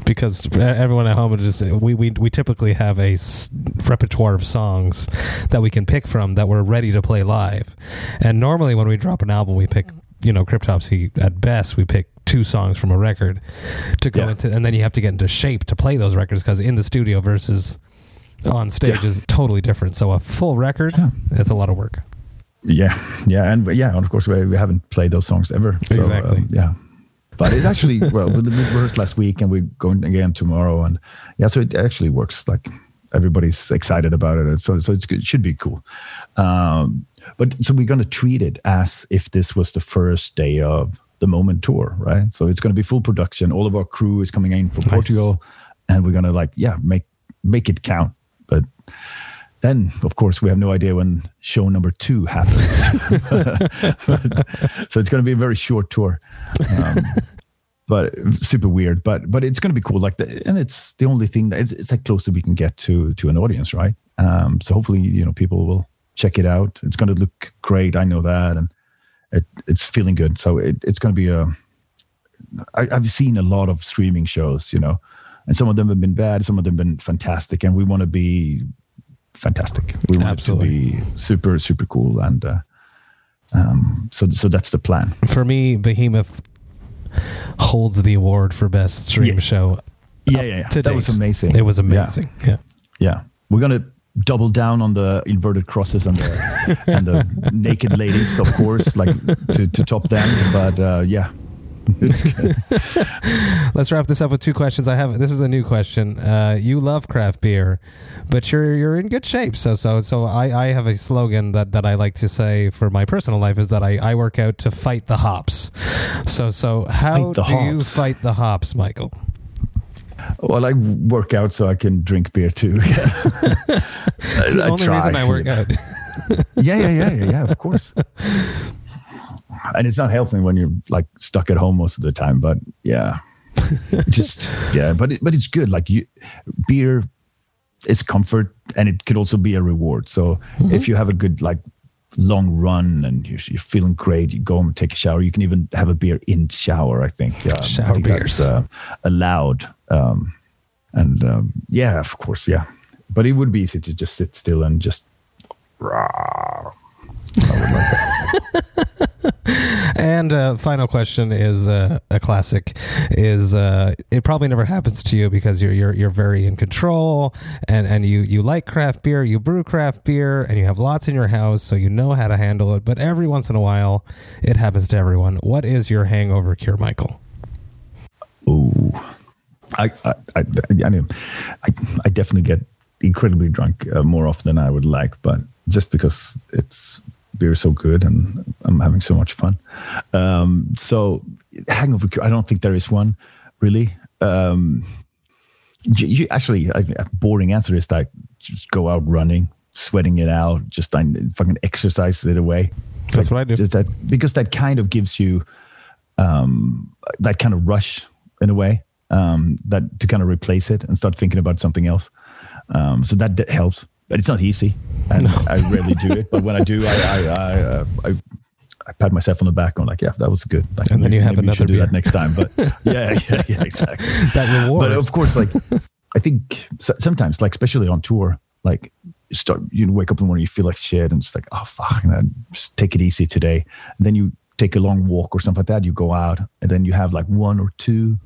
because everyone at home would just we, we we typically have a s- repertoire of songs that we can pick from that we're ready to play live and normally when we drop an album we pick you know cryptopsy at best we pick two songs from a record to go Yeah. into and then you have to get into shape to play those records because in the studio versus on stage Yeah. is totally different so a full record Yeah. it's a lot of work Yeah, yeah, and yeah, and of course we, we haven't played those songs ever. So, Exactly. um, yeah, but it actually well we rehearsed last week and we're going again tomorrow, and yeah, so it actually works. Like everybody's excited about it, so so. It should be cool. Um, but so we're going to treat it as if this was the first day of the Moment tour, right? So it's going to be full production. All of our crew is coming in from Portugal, and we're going to like yeah make make it count. But then, of course, we have no idea when show number two happens. so it's going to be a very short tour, um, but super weird. But but it's going to be cool. Like, the, and it's the only thing that it's, it's like close that we can get to to an audience, right? Um, so hopefully, you know, people will check it out. It's going to look great. I know that, and it, it's feeling good. So it, it's going to be a. I, I've seen a lot of streaming shows, you know, and some of them have been bad, some of them have been fantastic, and we want to be fantastic. We want Absolutely. to be super, super cool, and uh, um, so so that's the plan. for me behemoth holds the award for best stream Yeah. show Yeah, yeah, yeah. that was amazing. it was Yeah. amazing yeah. Yeah, we're gonna double down on the inverted crosses and the and the naked ladies, of course, like to, to top them. But uh, yeah, Let's wrap this up with two questions. I have this is a new question. Uh, you love craft beer, but you're you're in good shape. So so so I, I have a slogan that, that I like to say for my personal life is that I, I work out to fight the hops. So so how do you fight the hops, Michael? Well, I work out so I can drink beer too. Yeah. It's the only reason I work out. yeah, yeah, yeah, yeah, yeah. Of course. And it's not helping when you're like stuck at home most of the time. But yeah, just yeah. But it, but it's good. Like you, beer, it's comfort, and it could also be a reward. So mm-hmm. if you have a good like long run and you're, you're, feeling great, you go and take a shower. You can even have a beer in shower. I think. Um, shower I think beers uh, allowed. Um, and um, yeah, of course, yeah. But it would be easy to just sit still and just. Rah, and uh, final question is uh, a classic. Is uh, it probably never happens to you because you're you're you're very in control and and you you like craft beer, you brew craft beer, and you have lots in your house, so you know how to handle it. But every once in a while, it happens to everyone. What is your hangover cure, Michael? Ooh, I I I, I mean, I I definitely get incredibly drunk uh, more often than I would like, but just because it's beer so good and I'm having so much fun. Um, so hangover cure, I don't think there is one really. Um, you, you actually, a boring answer is that just go out running, sweating it out, just I fucking exercise it away. That's like, what I do. Just that because that kind of gives you um, that kind of rush in a way um, that to kind of replace it and start thinking about something else. Um, so that, that helps but it's not easy, and no. I rarely do it. But when I do, I I, I, uh, I, I pat myself on the back. I'm like, yeah, that was good. Like, and maybe, then you have another do that next time. But yeah, yeah, yeah, exactly. that reward. But of course, like I think sometimes, like especially on tour, like you start you wake up in the morning, you feel like shit, and it's like, oh fuck, and just take it easy today. And then you take a long walk or something like that. You go out, and then you have like one or two,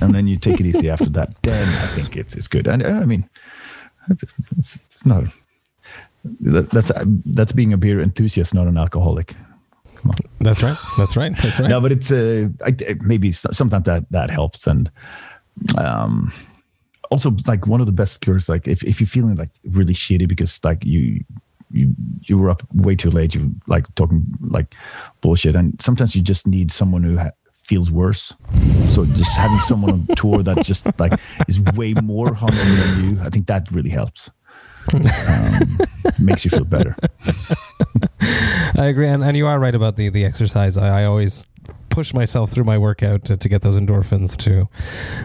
and then you take it easy after that. Then I think it's it's good. And uh, I mean it's, it's, not. That, that's that's being a beer enthusiast, not an alcoholic. That's right. That's right. That's right. No, but it's uh, I, maybe sometimes that that helps, and um, also like one of the best cures. Like if if you're feeling like really shitty because like you you you were up way too late, you like talking like bullshit, and sometimes you just need someone who ha- feels worse. So just having someone on tour that just like is way more hungover than you, I think that really helps. Um, makes you feel better. I agree, and, and you are right about the the exercise. I, I always push myself through my workout to, to get those endorphins to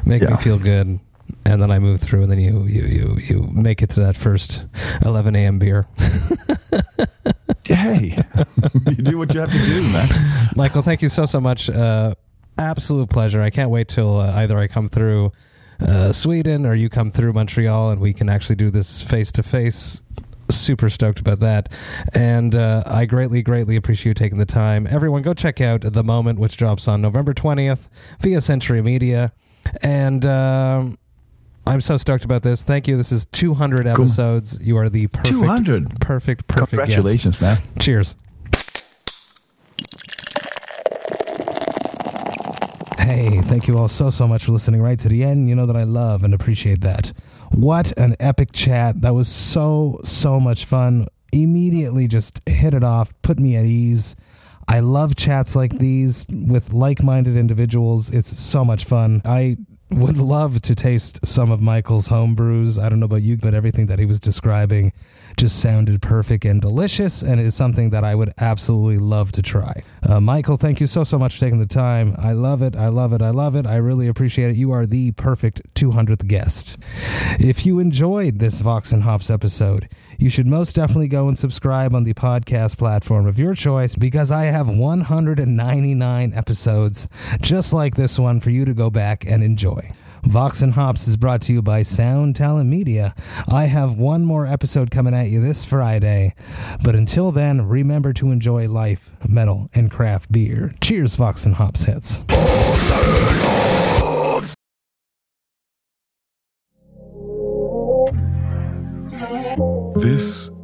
make yeah. me feel good and then I move through, and then you you you you make it to that first 11 a.m. beer. hey, you do what you have to do, man. Michael, thank you so so much. Uh, absolute pleasure. I can't wait till uh, either I come through uh, Sweden or you come through Montreal and we can actually do this face to face. Super stoked about that. And uh, I greatly, greatly appreciate you taking the time. Everyone, go check out The Moment, which drops on November 20th via Century Media. And. Um, I'm so stoked about this. Thank you. This is 200 episodes. Cool. You are the perfect, 200. perfect, perfect. Congratulations, guest. man. Cheers. Hey, thank you all so, so much for listening right to the end. You know that I love and appreciate that. What an epic chat. That was so, so much fun. Immediately just hit it off, put me at ease. I love chats like these with like minded individuals. It's so much fun. I would love to taste some of Michael's home brews. I don't know about you, but everything that he was describing just sounded perfect and delicious, and is something that I would absolutely love to try. Uh, Michael, thank you so, so much for taking the time. I love it. I love it. I love it. I really appreciate it. You are the perfect 200th guest. If you enjoyed this Vox and Hops episode, you should most definitely go and subscribe on the podcast platform of your choice because I have 199 episodes just like this one for you to go back and enjoy. Vox and Hops is brought to you by Sound Talent Media. I have one more episode coming at you this Friday. But until then, remember to enjoy life, metal, and craft beer. Cheers, Vox and Hops heads. This